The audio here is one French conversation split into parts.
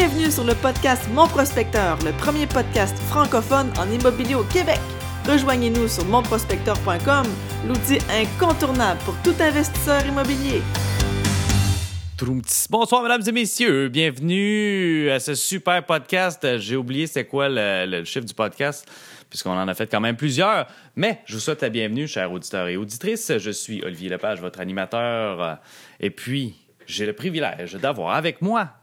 Bienvenue sur le podcast Mon Prospecteur, le premier podcast francophone en immobilier au Québec. Rejoignez-nous sur monprospecteur.com, l'outil incontournable pour tout investisseur immobilier. Bonsoir, mesdames et messieurs. Bienvenue à ce super podcast. J'ai oublié c'est quoi le, chiffre du podcast, puisqu'on en a fait quand même plusieurs. Mais je vous souhaite la bienvenue, chers auditeurs et auditrices. Je suis Olivier Lepage, votre animateur. Et puis, j'ai le privilège d'avoir avec moi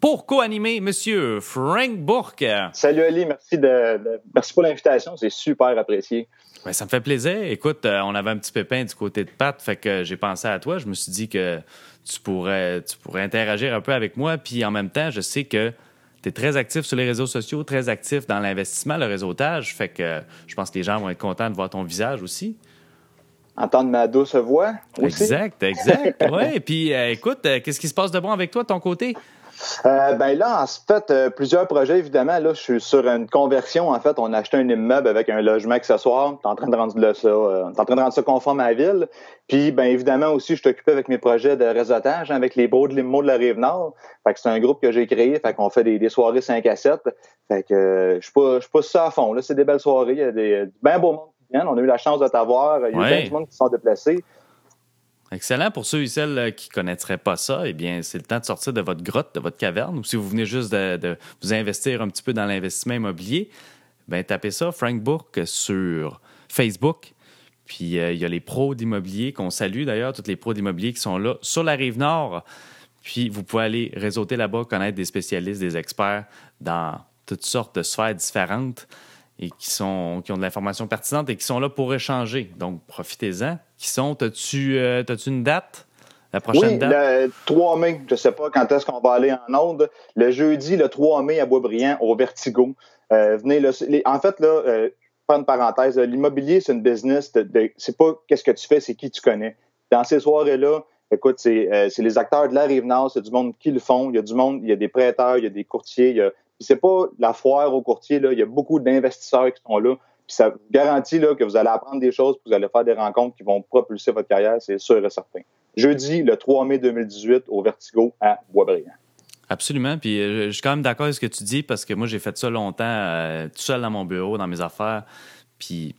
pour co-animer Monsieur Frank Bourque. Salut Ali, merci, de, merci pour l'invitation, c'est super apprécié. Ben, ça me fait plaisir. Écoute, euh, on avait un petit pépin du côté de Pat, fait que j'ai pensé à toi. Je me suis dit que tu pourrais, tu pourrais interagir un peu avec moi, puis en même temps, je sais que tu es très actif sur les réseaux sociaux, très actif dans l'investissement, le réseautage, fait que je pense que les gens vont être contents de voir ton visage aussi entendre ma douce voix aussi. Exact, exact. oui, puis euh, écoute, euh, qu'est-ce qui se passe de bon avec toi de ton côté? Euh, ben là, en fait, euh, plusieurs projets, évidemment. Là, je suis sur une conversion. En fait, on a acheté un immeuble avec un logement accessoire. T'es en train de rendre ça, euh, en train de rendre ça conforme à la ville. Puis, ben évidemment aussi, je suis occupé avec mes projets de réseautage, hein, avec les beaux de l'immo de la Rive-Nord. Fait que c'est un groupe que j'ai créé. Fait qu'on fait des, soirées 5 à 7. Fait que je suis pas, je suis pas ça à fond. Là, c'est des belles soirées. Il y a des bien beaux monde qui viennent. On a eu la chance de t'avoir. Il y a plein de monde qui sont déplacés. Excellent. Pour ceux et celles euh, qui ne connaîtraient pas ça, eh bien, c'est le temps de sortir de votre grotte, de votre caverne, ou si vous venez juste de, vous investir un petit peu dans l'investissement immobilier, bien, tapez ça, Frank Bourque, sur Facebook. Puis euh, il y a les pros d'immobilier qu'on salue d'ailleurs, tous les pros d'immobilier qui sont là sur la rive nord. Puis vous pouvez aller réseauter là-bas, connaître des spécialistes, des experts dans toutes sortes de sphères différentes et qui, sont, qui ont de l'information pertinente et qui sont là pour échanger. Donc, profitez-en. Qui sont, as-tu euh, une date? La prochaine oui, date? le 3 mai. Je ne sais pas quand est-ce qu'on va aller en onde. Le jeudi, le 3 mai à Boisbriand, au Vertigo. Euh, venez, là, en fait, là, euh, pas une parenthèse, l'immobilier, c'est une business. De, c'est pas qu'est-ce que tu fais, c'est qui tu connais. Dans ces soirées-là, écoute, c'est, euh, les acteurs de la Rive-Nord, c'est du monde qui le font. Il y a du monde, il y a des prêteurs, il y a des courtiers, il y a c'est pas la foire au courtier, là. Il y a beaucoup d'investisseurs qui sont là. Puis ça garantit là, que vous allez apprendre des choses, que vous allez faire des rencontres qui vont propulser votre carrière, c'est sûr et certain. Jeudi, le 3 mai 2018, au Vertigo à Boisbriand. Absolument. Puis euh, je suis quand même d'accord avec ce que tu dis parce que moi, j'ai fait ça longtemps euh, tout seul dans mon bureau, dans mes affaires. Puis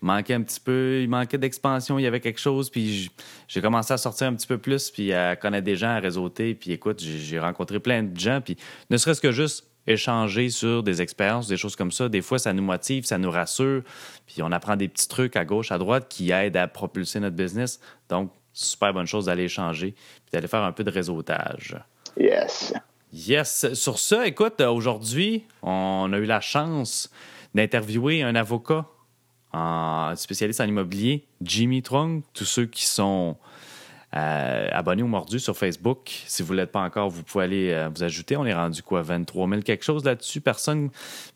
manquait un petit peu, il manquait d'expansion, il y avait quelque chose. Puis j'ai commencé à sortir un petit peu plus, puis à connaître des gens, à réseauter. Puis écoute, j'ai rencontré plein de gens. Puis ne serait-ce que juste échanger sur des expériences, des choses comme ça. Des fois, ça nous motive, ça nous rassure, puis on apprend des petits trucs à gauche, à droite qui aident à propulser notre business. Donc, super bonne chose d'aller échanger, puis d'aller faire un peu de réseautage. Yes. Yes. Sur ça, écoute, aujourd'hui, on a eu la chance d'interviewer un avocat un spécialiste en immobilier, Jimmy Trong. Tous ceux qui sont euh, abonnez au Mordu sur Facebook. Si vous ne l'êtes pas encore, vous pouvez aller euh, vous ajouter. On est rendu quoi, 23 000 quelque chose là-dessus. Personne.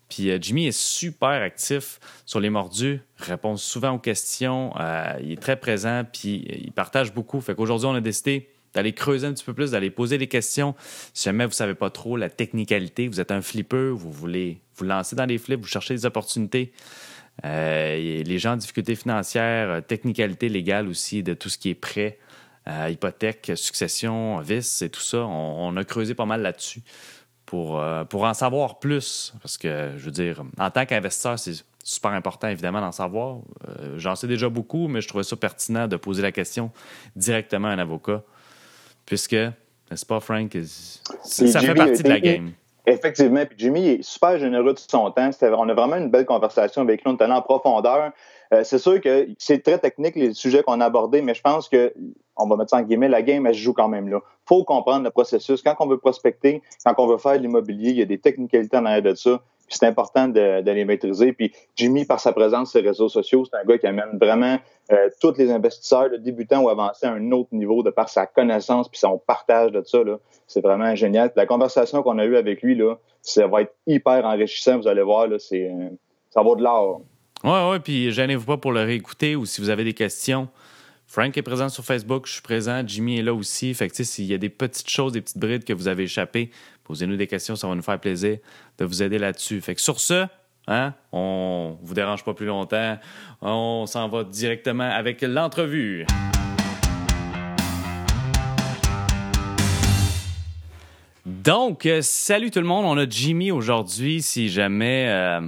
Puis euh, Jimmy est super actif sur les Mordus, répond souvent aux questions. il est très présent, puis il partage beaucoup. Fait qu'aujourd'hui, on a décidé d'aller creuser un petit peu plus, d'aller poser des questions. Si jamais vous ne savez pas trop la technicalité, vous êtes un flipper, vous voulez vous lancer dans les flips, vous cherchez des opportunités. les gens en difficulté financière, technicalité légale aussi, de tout ce qui est prêt hypothèque, succession, vice et tout ça. On, a creusé pas mal là-dessus pour, euh, pour en savoir plus. Parce que, je veux dire, en tant qu'investisseur, c'est super important, évidemment, d'en savoir. Euh, j'en sais déjà beaucoup, mais je trouvais ça pertinent de poser la question directement à un avocat. Puisque, n'est-ce pas, Frank? Ça, fait partie de la game. Effectivement. Puis Jimmy est super généreux de son temps. On a vraiment une belle conversation avec lui. On est allé en profondeur. Euh, c'est sûr que c'est très technique les sujets qu'on a abordés, mais je pense que on va mettre ça en guillemets, la game, elle se joue quand même là. faut comprendre le processus. Quand on veut prospecter, quand on veut faire de l'immobilier, il y a des technicalités en arrière de ça. c'est important de, les maîtriser. Puis Jimmy, par sa présence sur les réseaux sociaux, c'est un gars qui amène vraiment euh, tous les investisseurs, le débutants ou avancés à un autre niveau de par sa connaissance puis son partage de ça. C'est vraiment génial. la conversation qu'on a eue avec lui, là, ça va être hyper enrichissant. Vous allez voir, là, c'est, euh, ça vaut de l'or. Oui, oui, puis gênez-vous pas pour le réécouter ou si vous avez des questions. Frank est présent sur Facebook, je suis présent, Jimmy est là aussi. Fait que s'il y a des petites choses, des petites brides que vous avez échappées, posez-nous des questions, ça va nous faire plaisir de vous aider là-dessus. Fait que sur ce, hein, on vous dérange pas plus longtemps, on s'en va directement avec l'entrevue. Donc, euh, salut tout le monde. On a Jimmy aujourd'hui. Si jamais euh,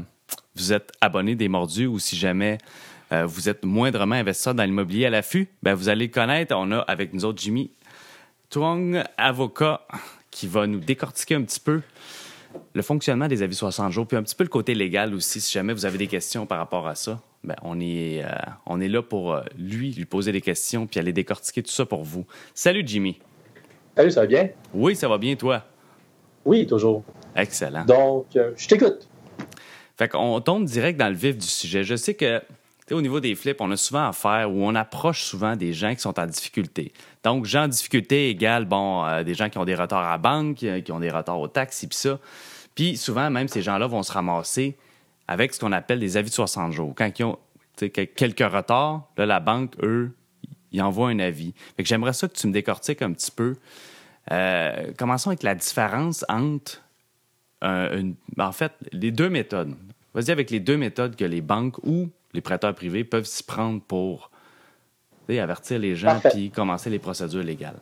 vous êtes abonné des Mordus ou si jamais euh, vous êtes moindrement investisseur dans l'immobilier à l'affût, ben, vous allez le connaître. On a avec nous autres Jimmy Tuong, avocat, qui va nous décortiquer un petit peu le fonctionnement des avis 60 jours, puis un petit peu le côté légal aussi, si jamais vous avez des questions par rapport à ça. Ben, on, est, on est là pour lui, lui poser des questions, puis aller décortiquer tout ça pour vous. Salut Jimmy. Salut, ça va bien? Oui, ça va bien, toi? Oui, toujours. Excellent. Donc, euh, je t'écoute. Fait qu'on tombe direct dans le vif du sujet. Je sais que au niveau des flips, on a souvent affaire où on approche souvent des gens qui sont en difficulté. Donc, gens en difficulté égale, bon, euh, des gens qui ont des retards à banque, euh, qui ont des retards au taxi, puis ça. Puis souvent, même ces gens-là vont se ramasser avec ce qu'on appelle des avis de 60 jours. Quand ils ont quelques retards, là, la banque, eux, ils envoient un avis. Fait que j'aimerais ça que tu me décortiques un petit peu euh, commençons avec la différence entre, en fait, les deux méthodes. Vas-y avec les deux méthodes que les banques ou les prêteurs privés peuvent s'y prendre pour avertir les gens puis commencer les procédures légales.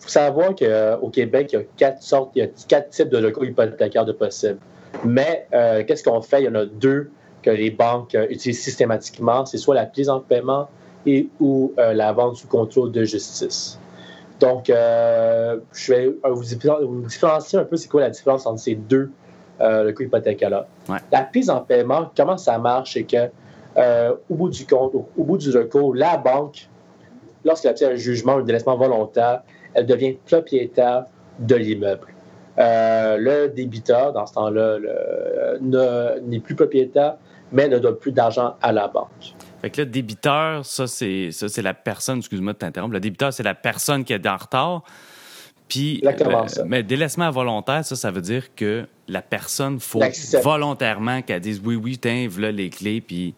Il faut savoir qu'au euh, Québec, il y a quatre sortes, il y a quatre types de locaux hypothécaires de possibles. Mais euh, qu'est-ce qu'on fait? Il y en a deux que les banques utilisent systématiquement. C'est soit la prise en paiement et ou la vente sous contrôle de justice. Donc, euh, je vais vous, différencier un peu c'est quoi la différence entre ces deux euh, le hypothécaire-là? La prise en paiement, comment ça marche, c'est que euh, au bout du compte, au, bout du recours, la banque, lorsqu'elle obtient un jugement, un délaissement volontaire, elle devient propriétaire de l'immeuble. Le débiteur, dans ce temps-là, n'est plus propriétaire, mais ne donne plus d'argent à la banque. Fait que là, débiteur, ça, c'est, ça, c'est la personne, excuse-moi de t'interrompre, le débiteur, c'est la personne qui est en retard. Puis, euh, mais délaissement volontaire, ça, ça veut dire que la personne, faut volontairement qu'elle dise oui, oui, tiens, voilà les clés, puis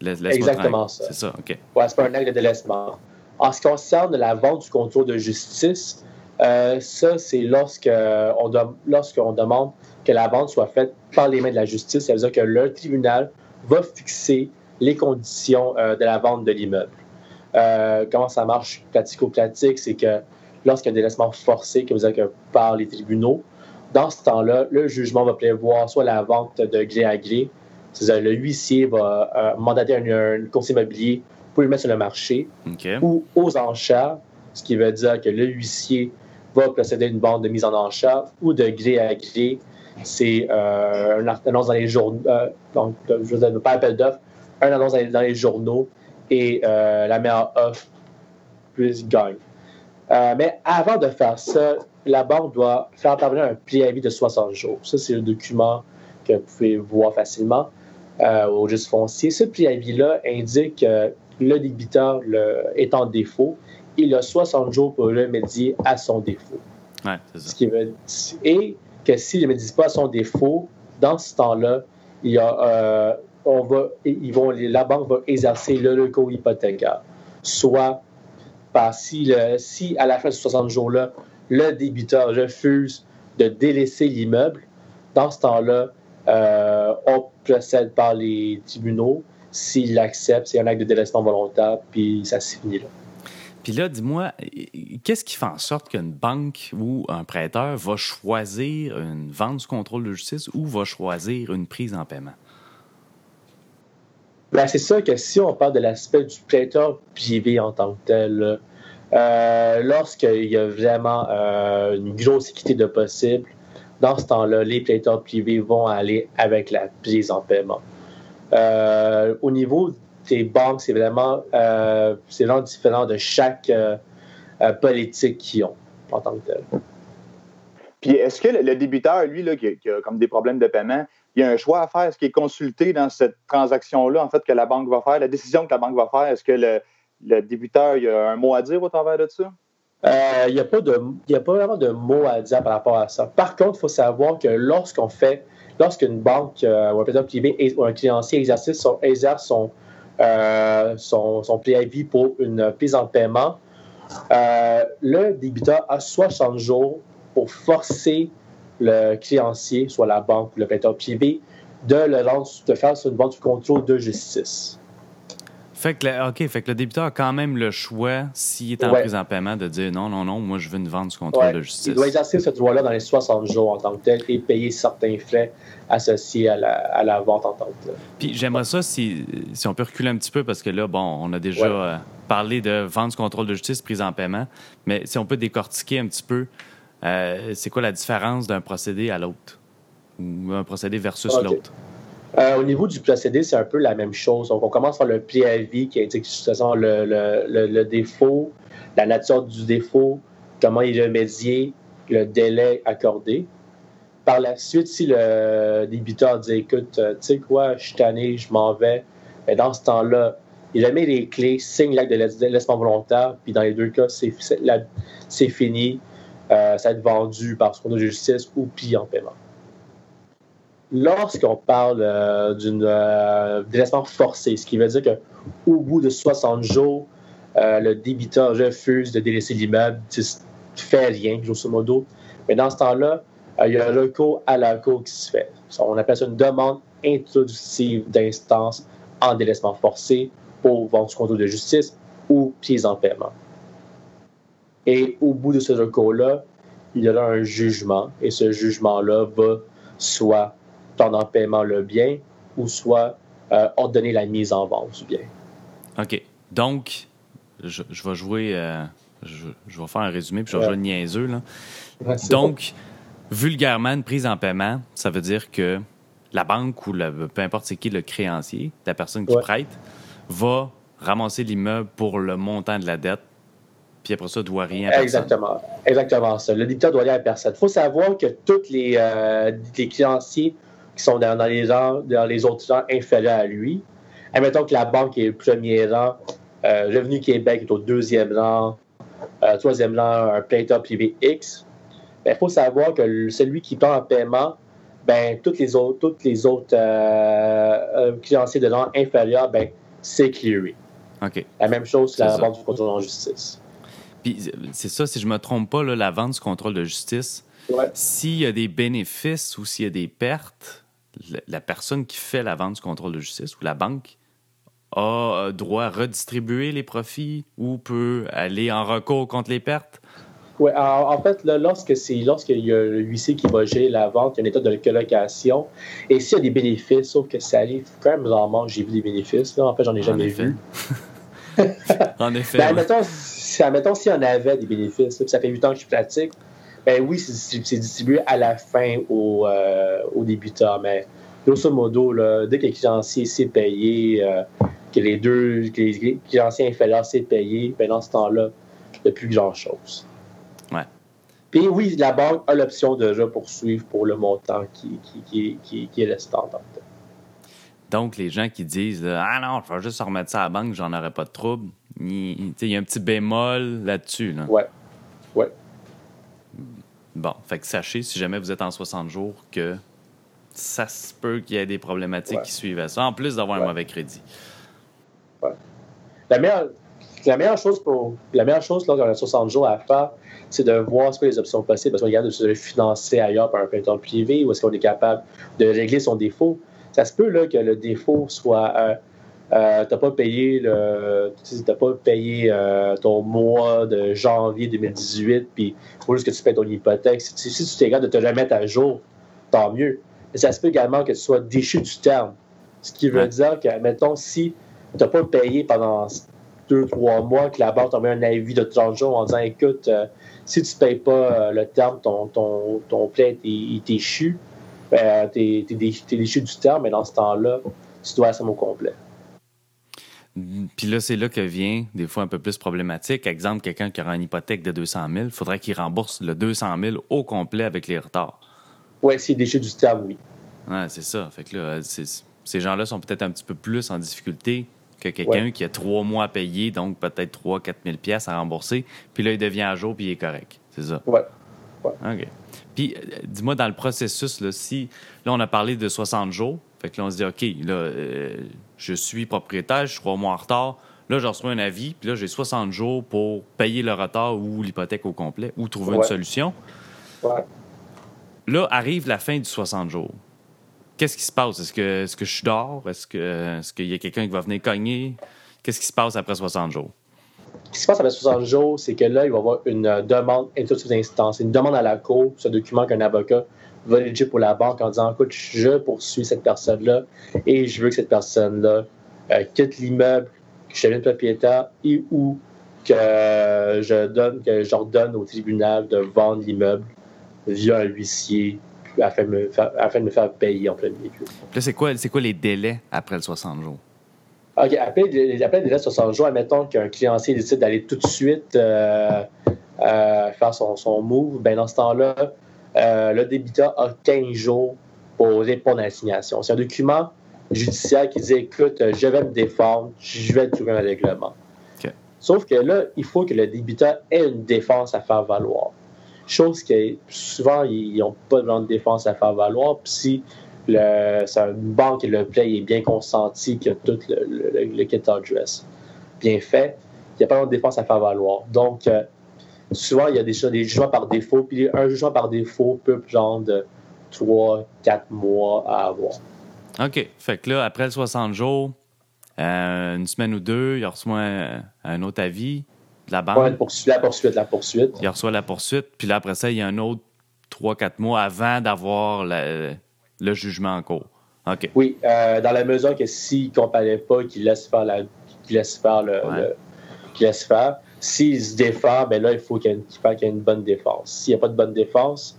laisse-moi Exactement ça. C'est ça, OK. Ouais, c'est pas un acte de délaissement. En ce qui concerne la vente du contrôle de justice, euh, ça, c'est lorsque on lorsqu'on demande que la vente soit faite par les mains de la justice. Ça veut dire que le tribunal va fixer les conditions euh, de la vente de l'immeuble. Euh, comment ça marche pratico-pratique, c'est que lorsqu'il y a un délaissement forcé, que vous avez par les tribunaux, dans ce temps-là, le jugement va prévoir soit la vente de gré à gré, c'est-à-dire le huissier va euh, mandater un, conseiller immobilier pour le mettre sur le marché, ou aux enchères, ce qui veut dire que le huissier va procéder à une vente de mise en enchère, ou de gré à gré, c'est euh, un annonce dans les journaux, donc je dire, pas appel d'offres, un annonce dans les, journaux et euh, la meilleure offre plus gagne. Euh, mais avant de faire ça, la banque doit faire intervenir un préavis de 60 jours. Ça, c'est le document que vous pouvez voir facilement euh, au juste foncier. Ce préavis-là indique que le débiteur est en défaut. Il a 60 jours pour remédier à son défaut. Ouais, ça. Ce qui veut, et que s'il ne remédie pas à son défaut, dans ce temps-là, il y a on va, ils vont, la banque va exercer le recours hypothécaire. Soit par si, si à la fin de 60 jours-là, le débiteur refuse de délaisser l'immeuble, dans ce temps-là, euh, on procède par les tribunaux. S'il l'accepte, c'est un acte de délaissement volontaire, puis ça se finit là. Puis là, dis-moi, qu'est-ce qui fait en sorte qu'une banque ou un prêteur va choisir une vente sous contrôle de justice ou va choisir une prise en paiement? Ben, c'est ça que si on parle de l'aspect du prêteur privé en tant que tel, euh, lorsqu'il y a vraiment euh, une grosse équité de possible, dans ce temps-là, les prêteurs privés vont aller avec la prise en paiement. Euh, au niveau des banques, c'est vraiment, vraiment différent de chaque politique qu'ils ont en tant que tel. Puis est-ce que le, débiteur, lui, là, qui, a comme des problèmes de paiement, il y a un choix à faire. Ce qui est consulté dans cette transaction-là, en fait, que la banque va faire, la décision que la banque va faire, est-ce que le, débiteur a un mot à dire au travers de ça? Euh, il n'y a, pas vraiment de mot à dire par rapport à ça. Par contre, il faut savoir que lorsqu'on fait, lorsqu'une banque euh, ou un prêteur privé ou un créancier exerce son, exerce son, euh, pour une prise en paiement, le débiteur a 60 jours pour forcer le créancier, soit la banque ou le prêteur privé, de le rendre, de faire une vente du contrôle de justice. Fait que, le, OK, fait que le débiteur a quand même le choix, s'il est en Ouais. prise en paiement, de dire non, non, non, moi, je veux une vente du contrôle Ouais. de Il justice. doit exercer ce droit-là dans les 60 jours en tant que tel et payer certains frais associés à la, à la vente en tant que tel. Puis j'aimerais ça si, si on peut reculer un petit peu, parce que là, bon, on a déjà Ouais. euh, parlé de vente du contrôle de justice, prise en paiement, mais si on peut décortiquer un petit peu, euh, c'est quoi la différence d'un procédé à l'autre? Ou un procédé versus l'autre? Euh, au niveau du procédé, c'est un peu la même chose. Donc, on commence par le préavis qui indique justement le, le, le, le défaut, la nature du défaut, comment il est remédié, le délai accordé. Par la suite, si le débiteur dit écoute, euh, tu sais quoi, je suis tanné, je m'en vais, mais dans ce temps-là, il remet les clés, signe l'acte de laisse- de laissement volontaire, puis dans les deux cas, c'est fini, euh, ça va être vendu par ce qu'on de justice ou pris en paiement. Lorsqu'on parle euh, d'une euh, délaissement forcé, ce qui veut dire qu'au bout de 60 jours, le débiteur refuse de délaisser l'immeuble, ne fait rien, grosso modo. Mais dans ce temps-là, il y a un recours à la cour qui se fait. On appelle ça une demande introductive d'instance en délaissement forcé pour vente du contrôle de justice ou prise en paiement. Et au bout de ce recours-là, il y aura un jugement et ce jugement-là va soit prendre en paiement le bien ou soit euh, ordonner la mise en vente du bien. OK. Donc, je, je vais jouer. euh, je, je vais faire un résumé, puis je vais Ouais. jouer niaiseux. Là. Donc, vulgairement, une prise en paiement, ça veut dire que la banque ou peu importe c'est qui le créancier, la personne qui Ouais. prête, va ramasser l'immeuble pour le montant de la dette, puis après ça, doit rien à personne. Exactement. Exactement ça. Le débiteur doit aller à personne. Il faut savoir que tous les, euh, les créanciers qui sont dans, dans les dans les autres rangs inférieurs à lui, admettons que la banque est le premier rang, euh, Revenu Québec est au deuxième rang, euh, troisième rang, un prêteur privé X, il faut savoir que celui qui prend en paiement, ben, toutes les autres, toutes les autres euh, créanciers de rang inférieur, ben, c'est clearé. OK. La même chose la vente du contrôle en justice. Puis c'est ça, si je me trompe pas, là, la vente du contrôle de justice, Ouais. s'il y a des bénéfices ou s'il y a des pertes, la, la personne qui fait la vente du contrôle de justice ou la banque a euh, droit à redistribuer les profits ou peut aller en recours contre les pertes? Oui, en, fait, là, lorsque c'est lorsqu'il y a le huissier qui va gérer la vente, il y a une état de colocation. Et s'il y a des bénéfices, sauf que ça arrive quand même rarement, j'ai vu des bénéfices. Là. En fait, j'en ai En jamais effet. vu. En effet. Ben, ouais. Si, admettons s'il y en avait des bénéfices, là, puis ça fait 8 ans que je pratique, ben oui, c'est- distribué à la fin au, euh, au débutant. Mais grosso modo, là, dès que le créancier s'est payé, euh, que les deux, que les créanciers inférieurs s'est payé, ben dans ce temps-là, il n'y a plus grand-chose. Ouais. Puis oui, la banque a l'option de poursuivre pour le montant qui, qui, qui, qui, qui est que tel. Donc, les gens qui disent Ah non, je vais juste remettre ça à la banque, j'en aurai pas de trouble. Il il y a un petit bémol là-dessus. Là. Ouais. Ouais. Bon, fait que sachez, si jamais vous êtes en 60 jours, que ça se peut qu'il y ait des problématiques Ouais. qui suivent à ça, en plus d'avoir un mauvais crédit. La meilleure, la meilleure chose pour la meilleure chose les 60 jours à faire, c'est de voir ce que les options possibles. Parce qu'on regarde de se financer ailleurs par un prêteur privé ou est-ce qu'on est capable de régler son défaut. Ça se peut là, que le défaut soit euh, t'as pas payé le t'as pas payé euh, ton mois de janvier 2018 puis faut juste que tu payes ton hypothèque. Si, tu- si tu t'es de te remettre à jour, tant mieux. Mais ça se peut également que tu sois déchu du terme. Ce qui veut dire que, mettons, si tu n'as pas payé pendant deux, trois mois, que la banque t'a mis un avis de 30 jours en disant écoute, euh, si tu ne payes pas euh, le terme, ton, ton, ton plaid il est échu, ben, tu es, déchu du terme, mais dans ce temps-là, tu dois somme au complet. Puis là, c'est là que vient des fois un peu plus problématique. Exemple, quelqu'un qui aura une hypothèque de 200 000, il faudrait qu'il rembourse le 200 000 au complet avec les retards. Oui, s'il est déchu du terme, oui. Ouais, c'est ça. Fait que là, c'est- ces gens-là sont peut-être un petit peu plus en difficulté que quelqu'un Ouais. qui a trois mois à payer, donc peut-être 3 4 000 pièces à rembourser. Puis là, il devient à jour, puis il est correct. C'est ça. Ouais. OK. Puis, euh, dis-moi, dans le processus, là, si... Là, on a parlé de 60 jours. Fait que là, on se dit, OK, là, euh, je suis propriétaire, je suis trois mois en retard. Là, je reçois un avis, puis là, j'ai 60 jours pour payer le retard ou l'hypothèque au complet ou trouver une solution. Ouais. Là, arrive la fin du 60 jours. Qu'est-ce qui se passe? Est-ce que, est-ce que je suis dehors? Est-ce que, est-ce qu'il y a quelqu'un qui va venir cogner? qu'est-ce qui se passe après 60 jours? Ce qui se passe après 60 jours, c'est que là, il va y avoir une euh, demande toutes instances, une demande à la cour, ce document qu'un avocat va rédiger pour la banque en disant écoute, je poursuis cette personne-là et je veux que cette personne-là euh, quitte l'immeuble, que je devienne propriétaire et ou que je donne, que j'ordonne au tribunal de vendre l'immeuble via un huissier afin de me faire, afin de me faire payer en plein milieu. Là, c'est quoi, c'est quoi les délais après le 60 jours? OK, après, après les délais de 60 jours, admettons qu'un créancier décide d'aller tout de suite euh, euh, faire son, son move, ben dans ce temps-là, euh, le débiteur a 15 jours pour répondre à l'assignation. C'est un document judiciaire qui dit écoute, je vais me défendre, je vais trouver un règlement. Sauf que là, il faut que le débiteur ait une défense à faire valoir. Chose que souvent, ils n'ont pas vraiment de défense à faire valoir. Puis si c'est une banque et le play est bien consenti, qu'il y a tout le, le, le kit address bien fait, il n'y a pas de défense à faire valoir. Donc, euh, souvent, il y a des, des jugements par défaut, puis un jugement par défaut peut genre de 3, 4 mois à avoir. OK. Fait que là, après le 60 jours, euh, une semaine ou deux, il reçoit un, un autre avis de la banque. Ouais, poursuite, la poursuite, la poursuite. Il reçoit la poursuite, puis là, après ça, il y a un autre 3-4 mois avant d'avoir le, jugement en cours. OK. Oui, euh, dans la mesure que s'il ne comparaît pas, qu'il laisse faire, la, qu'il laisse faire le, Ouais. le- qu'il laisse faire. S'il se défend, ben là, il faut qu'il y ait une, bonne défense. S'il n'y a pas de bonne défense,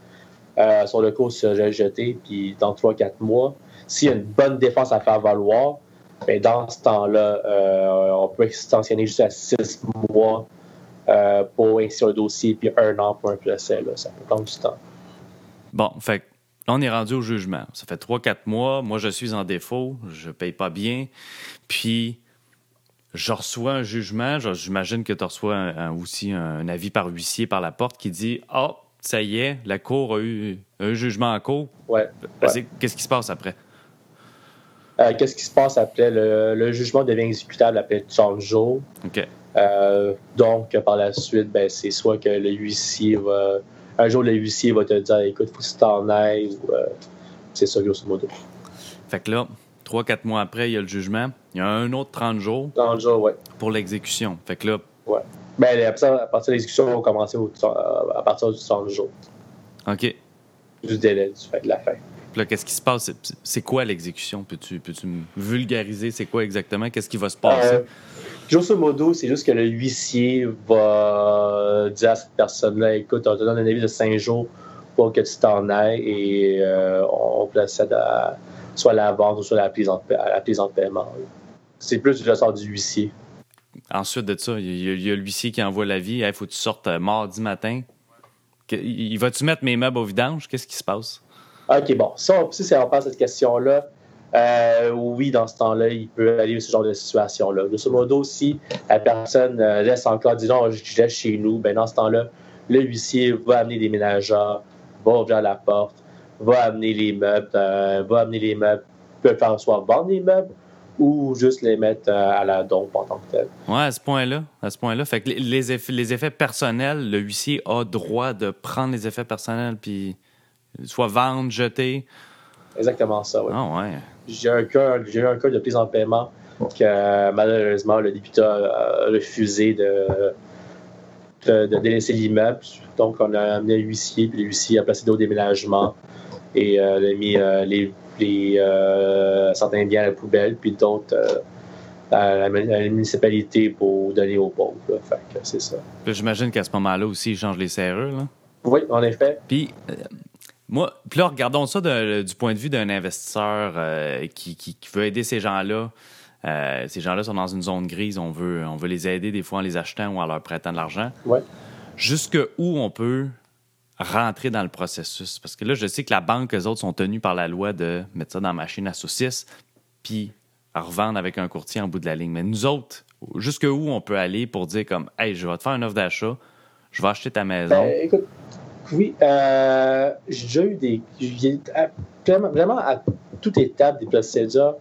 euh, sur le cours sera jeté, puis dans 3-4 mois, s'il y a une bonne défense à faire valoir, ben dans ce temps-là, euh, on peut extensionner jusqu'à 6 mois euh, pour instruire un dossier, puis un an pour un procès. Ça peut prendre du temps. Bon, fait là, on est rendu au jugement. Ça fait 3-4 mois. Moi, je suis en défaut. Je paye pas bien. Puis, je reçois un jugement. J'imagine que tu reçois un- un- aussi un avis par huissier par la porte qui dit Ah, ça y est, la Cour a eu un jugement en cours. Ouais. Qu'est-ce qui se passe après? Euh, Qu'est-ce qui se passe après? Le, le jugement devient exécutable après 30 jours. OK. Euh, donc, par la suite, ben, c'est soit que le huissier va. Un jour, le huissier va te dire écoute, faut que tu t'en ailles, ou. euh, c'est ça, grosso modo. Fait que là, 3-4 mois après, il y a le jugement. Il y a un autre 30 jours 30 jours, ouais. pour l'exécution. Fait que là, Ben, après ça, à partir de l'exécution, on va commencer au- à partir du 30 jours, OK. du délai du fait de la fin. Puis là, qu'est-ce qui se passe? C'est- quoi l'exécution? Peux-tu peux me vulgariser? C'est quoi exactement? Qu'est-ce qui va se passer? Euh, grosso modo, c'est juste que le huissier va dire à cette personne-là écoute, on te donne un avis de 5 jours pour que tu t'en ailles et euh, on procède à soit à la vente ou soit à la prise en, à la prise en paiement. C'est plus du ressort du huissier. Ensuite de ça, il y a, l'huissier qui envoie l'avis. Il faut que tu sortes euh, mardi matin. Il va-tu mettre mes meubles au vidange? Qu'est-ce qui se passe? OK, bon. Ça, on- si on passe à cette question-là, euh, oui, dans ce temps-là, il peut aller ce genre de situation-là. Grosso modo, si la personne euh, reste encore, disons, je reste chez nous, ben dans ce temps-là, le huissier va amener des ménageurs, va ouvrir la porte, va amener les meubles, euh, va amener les meubles, peut faire soit vendre les meubles ou juste les mettre euh, à la dompe en tant que tel. Ouais, à ce point-là. À ce point-là. Fait que les- effets, les effets personnels, le huissier a droit de prendre les effets personnels puis soit vendre, jeter. Exactement ça, oui. Ah ouais. J'ai un cas, j'ai eu un cas de prise en paiement que euh, malheureusement le débiteur a refusé de, de, de délaisser l'immeuble. Donc on a amené un huissier, puis le huissier a placé au déménagement et euh, il a mis euh, les, les, euh, certains biens à la poubelle, puis d'autres à, la, à la municipalité pour donner aux pauvres. là. Fait que c'est ça. J'imagine qu'à ce moment-là aussi, ils changent les serrures. Là. Oui, en effet. Puis, euh, moi, puis là, regardons ça de- du point de vue d'un investisseur euh, qui, qui- qui veut aider ces gens-là. Euh, ces gens-là sont dans une zone grise. On veut, on veut les aider des fois en les achetant ou en leur prêtant de l'argent. Ouais. Jusque où on peut rentrer dans le processus? Parce que là, je sais que la banque, eux autres, sont tenus par la loi de mettre ça dans la machine à saucisses puis revendre avec un courtier en bout de la ligne. Mais nous autres, jusque où on peut aller pour dire comme, hey, je vais te faire une offre d'achat, je vais acheter ta maison? Ben, écoute, oui, euh, j'ai déjà eu des. vraiment, à toute étape des procédures,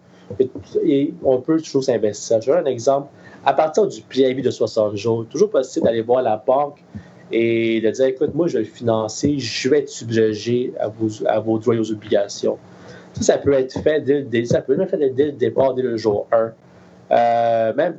et on peut toujours s'investir. Je vais donner un exemple. À partir du préavis de 60 jours, toujours possible d'aller voir la banque et de dire écoute, moi, je vais le financer, je vais être subjugé à vos, à vos droits et aux obligations. Ça, ça peut être fait dès, ça peut être fait dès le départ, dès le jour 1. Euh, même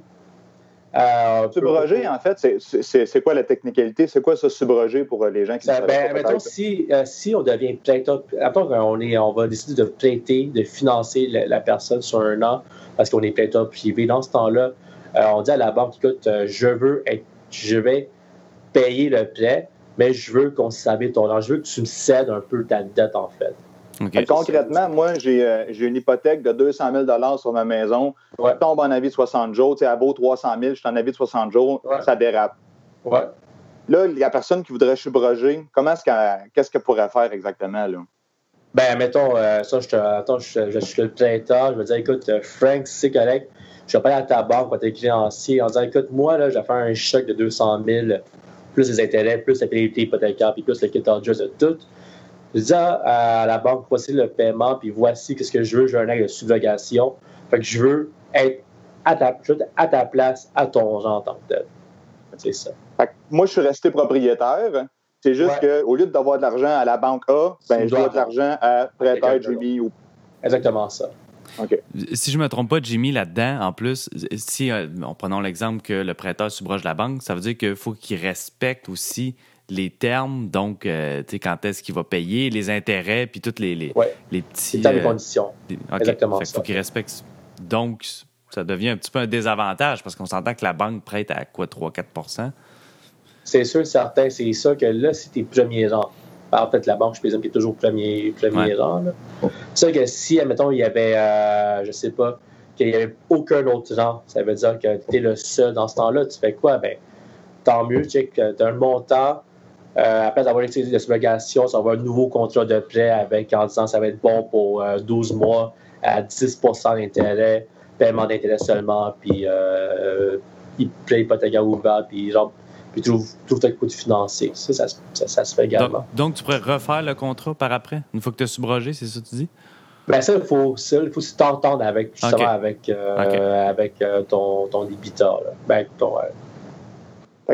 Euh, subroger, en fait, c'est quoi la technicalité? C'est quoi ça, subroger pour euh, les gens qui ça, ben, mettons, si, euh, si on devient prêteur, on, est, on va décider de prêter, de financer la, personne sur un an parce qu'on est prêteur privé. Dans ce temps-là, on dit à la banque, écoute, je veux être, je vais payer le prêt, mais je veux qu'on conserver ton argent. Je veux que tu me cèdes un peu ta dette, en fait. Concrètement, moi, euh, j'ai une hypothèque de 200 000 sur ma maison. Je tombe en avis de 60 jours. Tu sais, elle vaut 300 000, je suis en avis de 60 jours, ça dérape. Ouais. Là, la personne qui voudrait subroger, comment est-ce qu'est-ce qu'elle pourrait faire exactement? Là? Ben, mettons, euh, ça, je, te, attends, je, suis le prêteur. Je vais dire, écoute, euh, Frank, c'est correct. Je vais pas aller à ta banque pour tes créanciers en disant, écoute, moi, là, je vais faire un chèque de 200 000, plus les intérêts, plus la pénalité hypothécaire, puis plus le kit de tout. Je dis à, la banque, voici le paiement, puis voici ce que je veux, je veux un acte de subrogation. Fait que je veux être à ta, à ta place, à ton genre en tant que tel. C'est ça. Fait que moi, je suis resté propriétaire. C'est juste qu'au lieu d'avoir de l'argent à la banque A, ben, je dois de l'argent à prêteur Jimmy. Ou... Exactement ça. Si je ne me trompe pas, Jimmy, là-dedans, en plus, si, euh, prenons l'exemple que le prêteur subroge la banque, ça veut dire qu'il faut qu'il respecte aussi les termes, donc euh, sais quand est-ce qu'il va payer, les intérêts, puis toutes les, les, les petits. Les conditions. Exactement. Il faut qu'il respecte. Donc, ça devient un petit peu un désavantage parce qu'on s'entend que la banque prête à quoi, 3-4% C'est sûr, certain. C'est ça que là, c'est tes premiers rangs. En fait, la banque, je présume, qui est toujours premier, premier rang. C'est que si, admettons, il y avait, euh, je sais pas, qu'il n'y avait aucun autre rang, ça veut dire que tu es le seul dans ce temps-là, tu fais quoi? Ben, tant mieux, tu sais, que tu as un montant euh, après avoir utilisé des obligations, ça va avoir un nouveau contrat de prêt avec en disant que ça va être bon pour 12 euh, mois à 10% d'intérêt, paiement d'intérêt seulement, puis euh, prêt hypothécaire ouvert, puis genre, puis trouve, trouve un coût financier. Ça ça, ça, se fait également. Donc, tu pourrais refaire le contrat par après, une fois que tu as subrogé, c'est ça que tu dis? Ben ça, il faut, il faut t'entendre avec, justement, avec, euh, avec ton, ton débiteur. Ben, ton,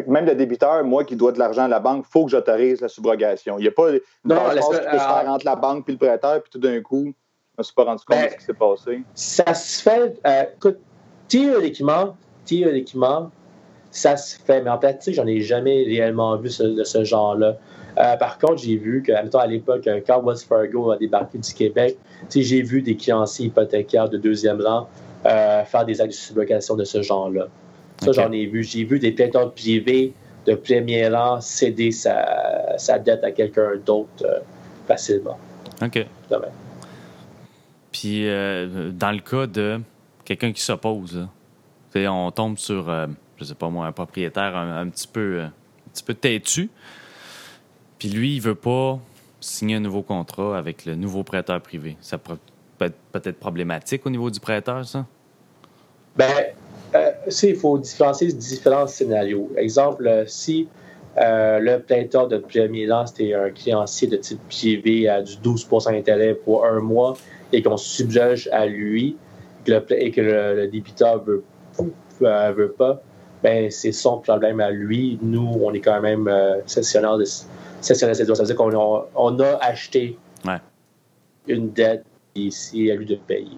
même le débiteur, moi qui dois de l'argent à la banque, il faut que j'autorise la subrogation. Il n'y a pas une non, qui peut se faire entre la banque et le prêteur, puis tout d'un coup, je ne me suis pas rendu compte ben, de ce qui s'est passé. Ça se fait, euh, écoute, théoriquement, théoriquement, ça se fait, mais en fait, j'en ai jamais réellement vu de ce genre-là. Euh, par contre, j'ai vu que, à l'époque, quand Wells Fargo a débarqué du Québec, j'ai vu des créanciers hypothécaires de deuxième rang euh, faire des actes de subrogation de ce genre-là. Ça, j'en ai vu. J'ai vu des prêteurs privés de premier rang céder sa, sa dette à quelqu'un d'autre euh, facilement. OK. Puis, dans le cas de quelqu'un qui s'oppose, on tombe sur, je sais pas moi, un propriétaire un, petit peu un petit peu têtu. Puis lui, il veut pas signer un nouveau contrat avec le nouveau prêteur privé. Ça peut être peut-être problématique au niveau du prêteur, ça? Ben, euh, il faut différencier différents scénarios. Exemple, euh, si euh, le prêteur de premier rang, c'était un créancier de type privé à du 12% d'intérêt pour un mois et qu'on subjuge à lui et que le, débiteur veut, veut pas, ben c'est son problème à lui. Nous, on est quand même cessionnaire de cessionnaire de Ça veut dire qu'on on a acheté une dette ici à lui de payer.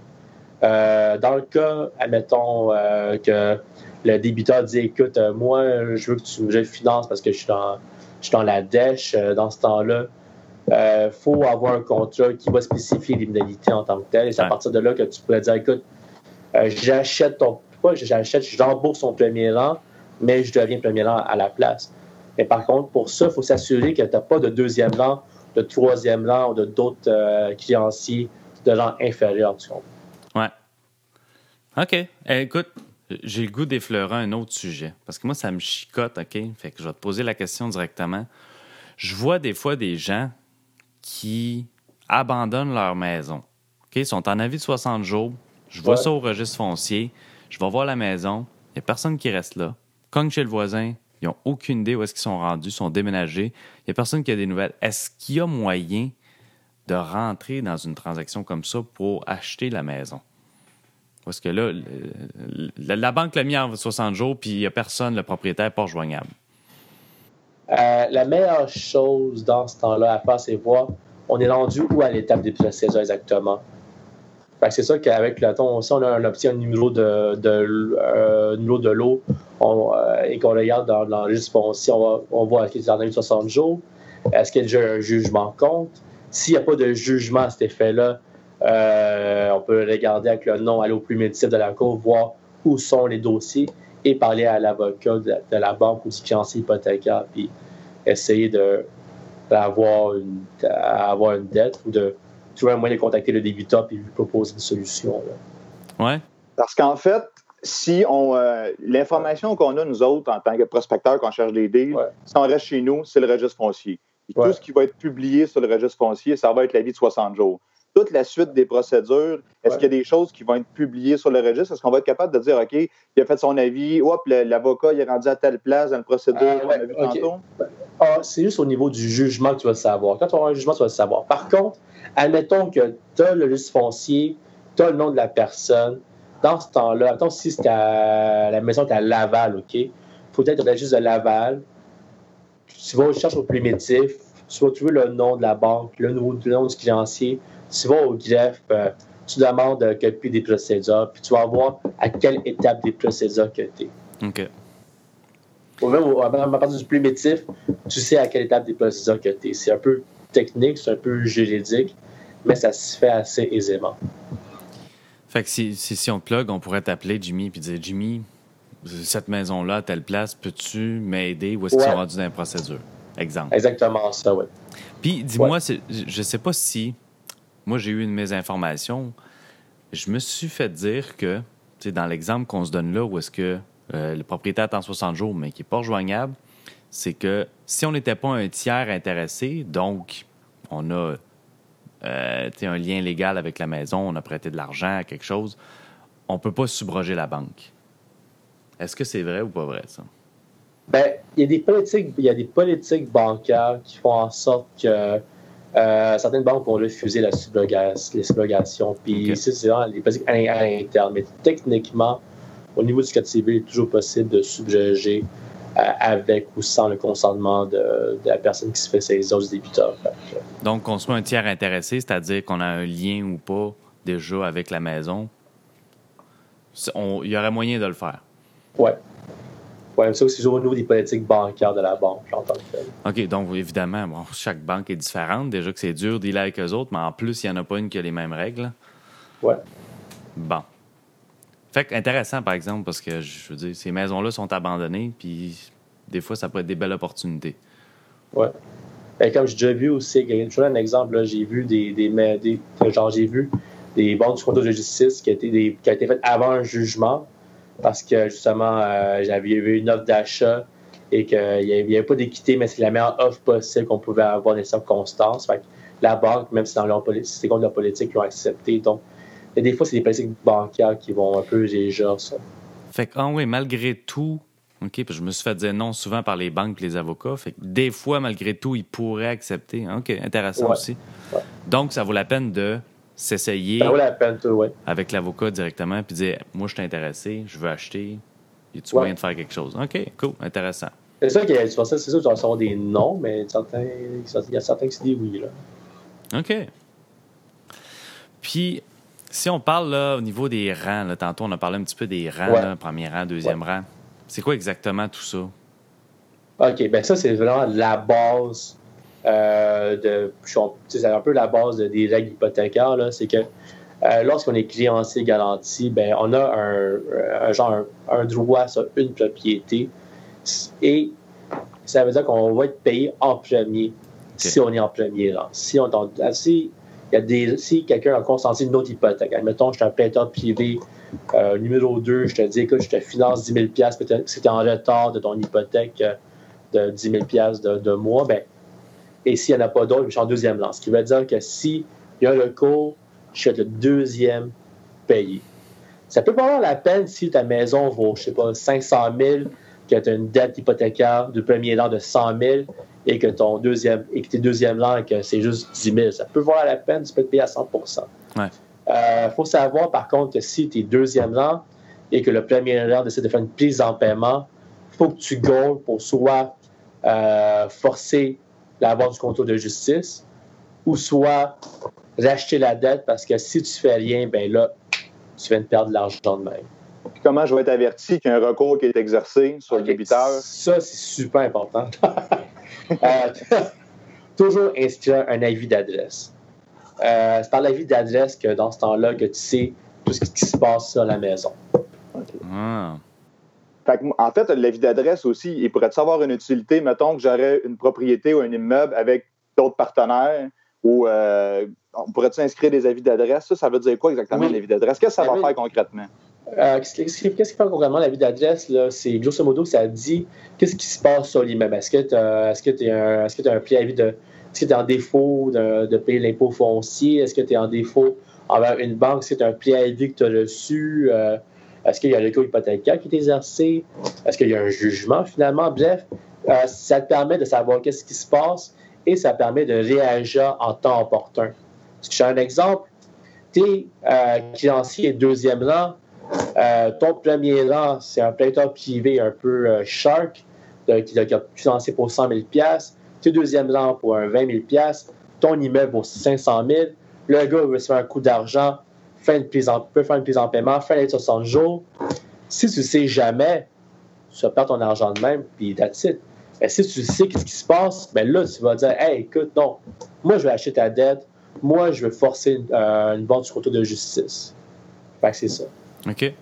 Euh, dans le cas, admettons euh, que le débiteur dit écoute, euh, moi, je veux que tu me finances parce que je suis dans, je suis dans la dèche dans ce temps-là. Il faut avoir un contrat qui va spécifier les modalités en tant que tel. Et c'est à partir de là que tu pourrais dire écoute, j'achète ton. Pas j'achète, j'embourse son premier rang, mais je deviens premier rang à la place. Mais par contre, pour ça, il faut s'assurer que tu n'as pas de deuxième rang, de troisième rang ou de d'autres créanciers de rang inférieur, tu comprends? OK. Eh, écoute, j'ai le goût d'effleurer un autre sujet. Parce que moi, ça me chicote, OK? Fait que je vais te poser la question directement. Je vois des fois des gens qui abandonnent leur maison. OK? Ils sont en avis de 60 jours. Je vois ça au registre foncier. Je vais voir la maison. Il n'y a personne qui reste là. Cogne chez le voisin. Ils n'ont aucune idée où est-ce qu'ils sont rendus, sont déménagés. Il n'y a personne qui a des nouvelles. Est-ce qu'il y a moyen de rentrer dans une transaction comme ça pour acheter la maison? Parce que là, la, banque l'a mis en 60 jours, puis il n'y a personne, le propriétaire, pas rejoignable. Euh, la meilleure chose dans ce temps-là à faire, c'est voir on est rendu où à l'étape des procédures exactement. C'est ça qu'avec le ton, si on a un numéro de, de, euh, de lot euh, et qu'on regarde dans, dans foncier, on, va, on voit est-ce qu'il est les 60 jours, est-ce qu'il y a déjà un jugement compte. S'il n'y a pas de jugement à cet effet-là, euh, on peut regarder avec le nom, aller au primitif de la Cour, voir où sont les dossiers et parler à l'avocat de, la banque ou du fiancé hypothécaire, puis essayer d'avoir une, une dette ou de trouver un moyen de contacter le débiteur et lui proposer une solution. Là. Ouais. Parce qu'en fait, si on euh, l'information qu'on a, nous autres, en tant que prospecteurs, quand on cherche des deals, si on reste chez nous, c'est le registre foncier. Tout ce qui va être publié sur le registre foncier, ça va être la vie de 60 jours. Toute la suite des procédures, est-ce qu'il y a des choses qui vont être publiées sur le registre? Est-ce qu'on va être capable de dire, OK, il a fait son avis, hop, l'avocat est rendu à telle place dans le procédure qu'on a vu tantôt? Ah, c'est juste au niveau du jugement que tu vas le savoir. Quand tu auras un jugement, tu vas le savoir. Par contre, admettons que tu as le registre foncier, tu as le nom de la personne. Dans ce temps-là, attends, si c'est la maison est à Laval, OK? Peut-être le registre de Laval. Tu vas chercher au primitif, tu vas trouver le nom de la banque, le nom, du créancier, tu vas au greffe, euh, tu demandes une copie des procédures, puis tu vas voir à quelle étape des procédures que tu es. OK. Ou même à partir du primitif, tu sais à quelle étape des procédures que tu es. C'est un peu technique, c'est un peu juridique, mais ça se fait assez aisément. Fait que si, si, on te plug, on pourrait t'appeler Jimmy et dire Jimmy, cette maison-là, telle place, peux-tu m'aider? Ou est-ce qu'ils sont rendus dans la procédure? Exemple. Exactement ça, oui. Puis dis-moi, je sais pas si. Moi, j'ai eu une informations. Je me suis fait dire que, tu dans l'exemple qu'on se donne là, où est-ce que euh, le propriétaire attend 60 jours, mais qui n'est pas rejoignable, c'est que si on n'était pas un tiers intéressé, donc on a euh, un lien légal avec la maison, on a prêté de l'argent à quelque chose, on ne peut pas subroger la banque. Est-ce que c'est vrai ou pas vrai, ça? Ben, il y a des politiques, il y a des politiques bancaires qui font en sorte que euh, certaines banques vont refuser la subrogation, les subrogations. Puis c'est vraiment les à, l'interne. Mais techniquement, au niveau du code civil, il est toujours possible de subroger euh, avec ou sans le consentement de, la personne qui se fait saisir du débiteur. Donc, qu'on soit un tiers intéressé, c'est-à-dire qu'on a un lien ou pas déjà avec la maison, il y aurait moyen de le faire. Oui. Oui, ça aussi au niveau des politiques bancaires de la banque, j'entends. OK, donc évidemment, bon, chaque banque est différente. Déjà que c'est dur d'y aller avec eux autres, mais en plus, il n'y en a pas une qui a les mêmes règles. Oui. Bon. Fait intéressant, par exemple, parce que, je veux dire, ces maisons-là sont abandonnées, puis des fois, ça peut être des belles opportunités. Oui. Et comme j'ai déjà vu aussi, je donne un exemple, j'ai vu des, des, genre, j'ai vu des banques du compte de justice qui, a été des, qui a été faites avant un jugement, parce que justement, euh, j'avais eu une offre d'achat et qu'il n'y avait, pas d'équité, mais c'est la meilleure offre possible qu'on pouvait avoir dans les circonstances. Fait la banque, même si leur c'est contre la politique, l'ont accepté. Donc, des fois, c'est des politiques bancaires qui vont un peu gérer ça. Fait que, ah oui, malgré tout, OK, je me suis fait dire non souvent par les banques et les avocats. Fait que des fois, malgré tout, ils pourraient accepter. OK, intéressant aussi. Donc, ça vaut la peine de s'essayer avec l'avocat directement puis dire Moi, je suis intéressé, je veux acheter. Y a-tu moyen de faire quelque chose? OK, cool, intéressant. C'est ça qu'il y a, c'est ça, tu vas recevoir des noms, mais certains, il y a certains qui se disent oui. Là. OK. Puis, si on parle là, au niveau des rangs, là, tantôt on a parlé un petit peu des rangs, premier rang, deuxième rang. C'est quoi exactement tout ça? OK, ben ça, c'est vraiment la base de. C'est un peu la base des règles hypothécaires, c'est que euh, lorsqu'on est créancier garanti, ben, on a un, genre un, droit sur une propriété et ça veut dire qu'on va être payé en premier si on est en premier là. Si on si, y a des, si quelqu'un a consenti une autre hypothèque, admettons, je suis un prêteur privé euh, numéro 2, je te dis, écoute, je te finance 10 000 peut-être que c'était en retard de ton hypothèque de 10 000 de, de mois, ben, et s'il n'y en a pas d'autres, je suis en deuxième lance. Ce qui veut dire que s'il y a un recours, je suis le deuxième payé. Ça peut valoir la peine si ta maison vaut, je ne sais pas, 500 000, que tu as une dette hypothécaire du premier rang de 100 000 et que ton deuxième et que tes deuxième que c'est juste 10 000. Ça peut valoir la peine, tu peux te payer à 100 Il euh, faut savoir par contre que si tu es deuxième rang et que le premier rang décide de faire une prise en paiement, il faut que tu gagnes pour soit euh, forcer la du contrôle de justice ou soit racheter la dette parce que si tu fais rien, ben là, tu viens de perdre de l'argent de même. Puis comment je vais être averti qu'il y a un recours qui est exercé sur le débiteur? Ça, c'est super important. Euh, toujours inscrire un avis d'adresse. Euh, c'est par l'avis d'adresse que dans ce temps-là que tu sais tout ce qui se passe sur la maison. Ah. Fait que, en fait, l'avis d'adresse aussi, il pourrait avoir une utilité. Mettons que j'aurais une propriété ou un immeuble avec d'autres partenaires ou euh, on pourrait-tu inscrire des avis d'adresse? Ça, ça veut dire quoi exactement, Oui. l'avis d'adresse? Qu'est-ce que ça va Oui. faire concrètement? Euh, qu'est-ce qui fait concrètement l'avis d'adresse? C'est grosso modo, ça dit qu'est-ce qui se passe sur l'immeuble. Est-ce que tu as, que t'es un, est-ce que t'as un préavis de. Est-ce que tu es en défaut de, de payer l'impôt foncier? Est-ce que tu es en défaut envers une banque? Est-ce que tu as un préavis que tu as reçu? Euh, est-ce qu'il y a le recours hypothécaire qui est exercé? Est-ce qu'il y a un jugement finalement? Bref, euh, ça te permet de savoir qu'est-ce qui se passe et ça permet de réagir en temps opportun. Si je un exemple, tu es euh, créancier deuxième rang, euh, ton premier rang, c'est un prêteur privé un peu euh, shark, qui a financé pour 100 000 Tu es deuxième rang pour un 20 000 ton immeuble vaut 500 000 Le gars veut se faire un coup d'argent, fait une prise en, peut faire une prise en paiement, fait les 60 jours. Si tu sais jamais, tu perdre ton argent de même, puis that's it. Mais si tu sais qu'est-ce qui se passe, ben là, tu vas dire, hey, écoute, non, moi, je vais acheter ta dette, moi, je vais forcer une, euh, une vente sur côté de justice. Fait que c'est ça. OK.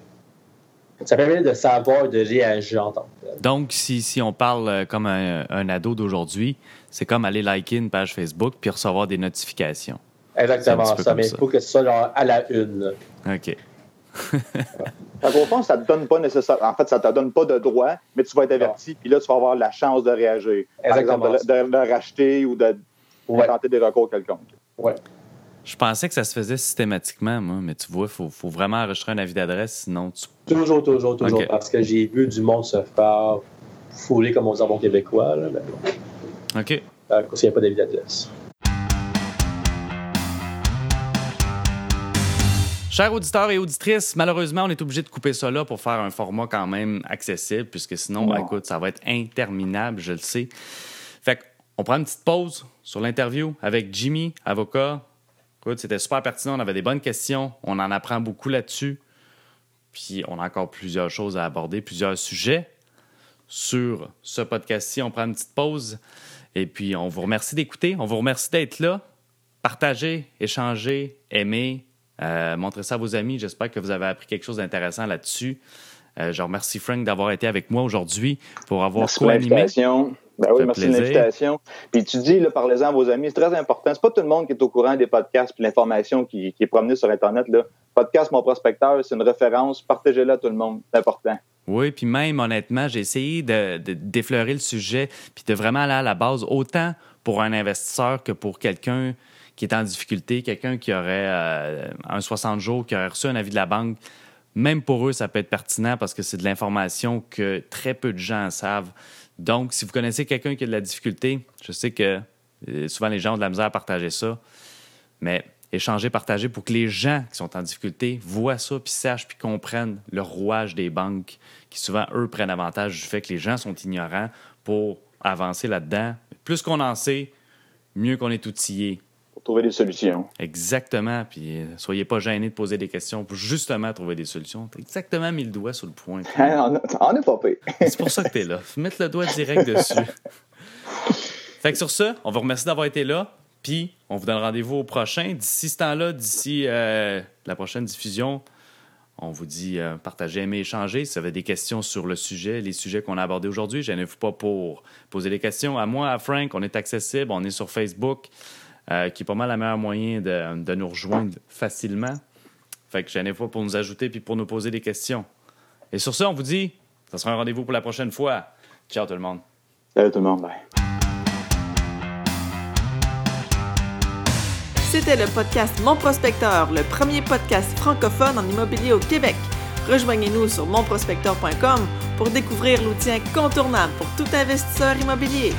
Ça permet de savoir, de réagir en tant que tel. Donc, si, si on parle euh, comme un, un ado d'aujourd'hui, c'est comme aller liker une page Facebook puis recevoir des notifications. Exactement ça, mais il faut que ce soit genre à la une. là. OK. Qu'au fond, ça te donne pas nécessairement. En fait, ça te donne pas de droit, mais tu vas être averti, puis là, tu vas avoir la chance de réagir. Par Exactement exemple, de, de- de racheter ou de Ouais. tenter des recours quelconques. Ouais. Je pensais que ça se faisait systématiquement, moi, mais tu vois, il faut, faut vraiment enregistrer un avis d'adresse, sinon tu. Toujours, toujours, toujours. Parce que j'ai vu du monde se faire fouler, comme on dit en bon québécois. Là, mais bon. OK. À cause qu'il n'y a pas d'avis d'adresse. Chers auditeurs et auditrices, malheureusement, on est obligé de couper ça là pour faire un format quand même accessible, puisque sinon, Non. écoute, ça va être interminable, je le sais. Fait qu'on prend une petite pause sur l'interview avec Jimmy, avocat. Écoute, c'était super pertinent, on avait des bonnes questions, on en apprend beaucoup là-dessus. Puis on a encore plusieurs choses à aborder, plusieurs sujets sur ce podcast-ci. On prend une petite pause et puis on vous remercie d'écouter, on vous remercie d'être là. Partagez, échangez, aimez, euh, montrez ça à vos amis. J'espère que vous avez appris quelque chose d'intéressant là-dessus. Euh, je remercie Frank d'avoir été avec moi aujourd'hui pour avoir co-animé. l'invitation. Ben oui, merci de l'invitation. Puis tu dis, là, parlez-en à vos amis, c'est très important. C'est pas tout le monde qui est au courant des podcasts puis l'information qui, qui est promenée sur Internet. Là. Podcast Mon Prospecteur, c'est une référence. Partagez-la à tout le monde. C'est important. Oui, puis même honnêtement, j'ai essayé de, de- d'effleurer le sujet puis de vraiment aller à la base, autant pour un investisseur que pour quelqu'un qui est en difficulté, quelqu'un qui aurait euh, un 60 jours, qui aurait reçu un avis de la banque. Même pour eux, ça peut être pertinent parce que c'est de l'information que très peu de gens savent. Donc, si vous connaissez quelqu'un qui a de la difficulté, je sais que euh, souvent les gens ont de la misère à partager ça, mais échanger, partager pour que les gens qui sont en difficulté voient ça, puis sachent, puis comprennent le rouage des banques, qui souvent, eux, prennent avantage du fait que les gens sont ignorants pour avancer là-dedans. Plus qu'on en sait, mieux qu'on est outillé. Trouver des solutions. Exactement. Puis euh, soyez pas gênés de poser des questions pour justement trouver des solutions. T'as exactement mis le doigt sur le point. On est pas pire. C'est pour ça que t'es là. Faut mettre le doigt direct dessus. fait que sur ça, on vous remercie d'avoir été là. Puis on vous donne rendez-vous au prochain. D'ici ce temps-là, d'ici euh, la prochaine diffusion, on vous dit euh, partagez, aimez, échangez. Si vous avez des questions sur le sujet, les sujets qu'on a abordés aujourd'hui, gênez-vous pas pour poser des questions. À moi, à Frank, on est accessible. On est sur Facebook, euh, qui est pas mal le meilleur moyen de, de nous rejoindre facilement. Fait que gênez-vous pas pour nous ajouter puis pour nous poser des questions. Et sur ça, on vous dit, ça sera un rendez-vous pour la prochaine fois. Ciao tout le monde. Salut tout le monde. Bye. C'était le podcast Mon Prospecteur, le premier podcast francophone en immobilier au Québec. Rejoignez-nous sur monprospecteur.com pour découvrir l'outil incontournable pour tout investisseur immobilier.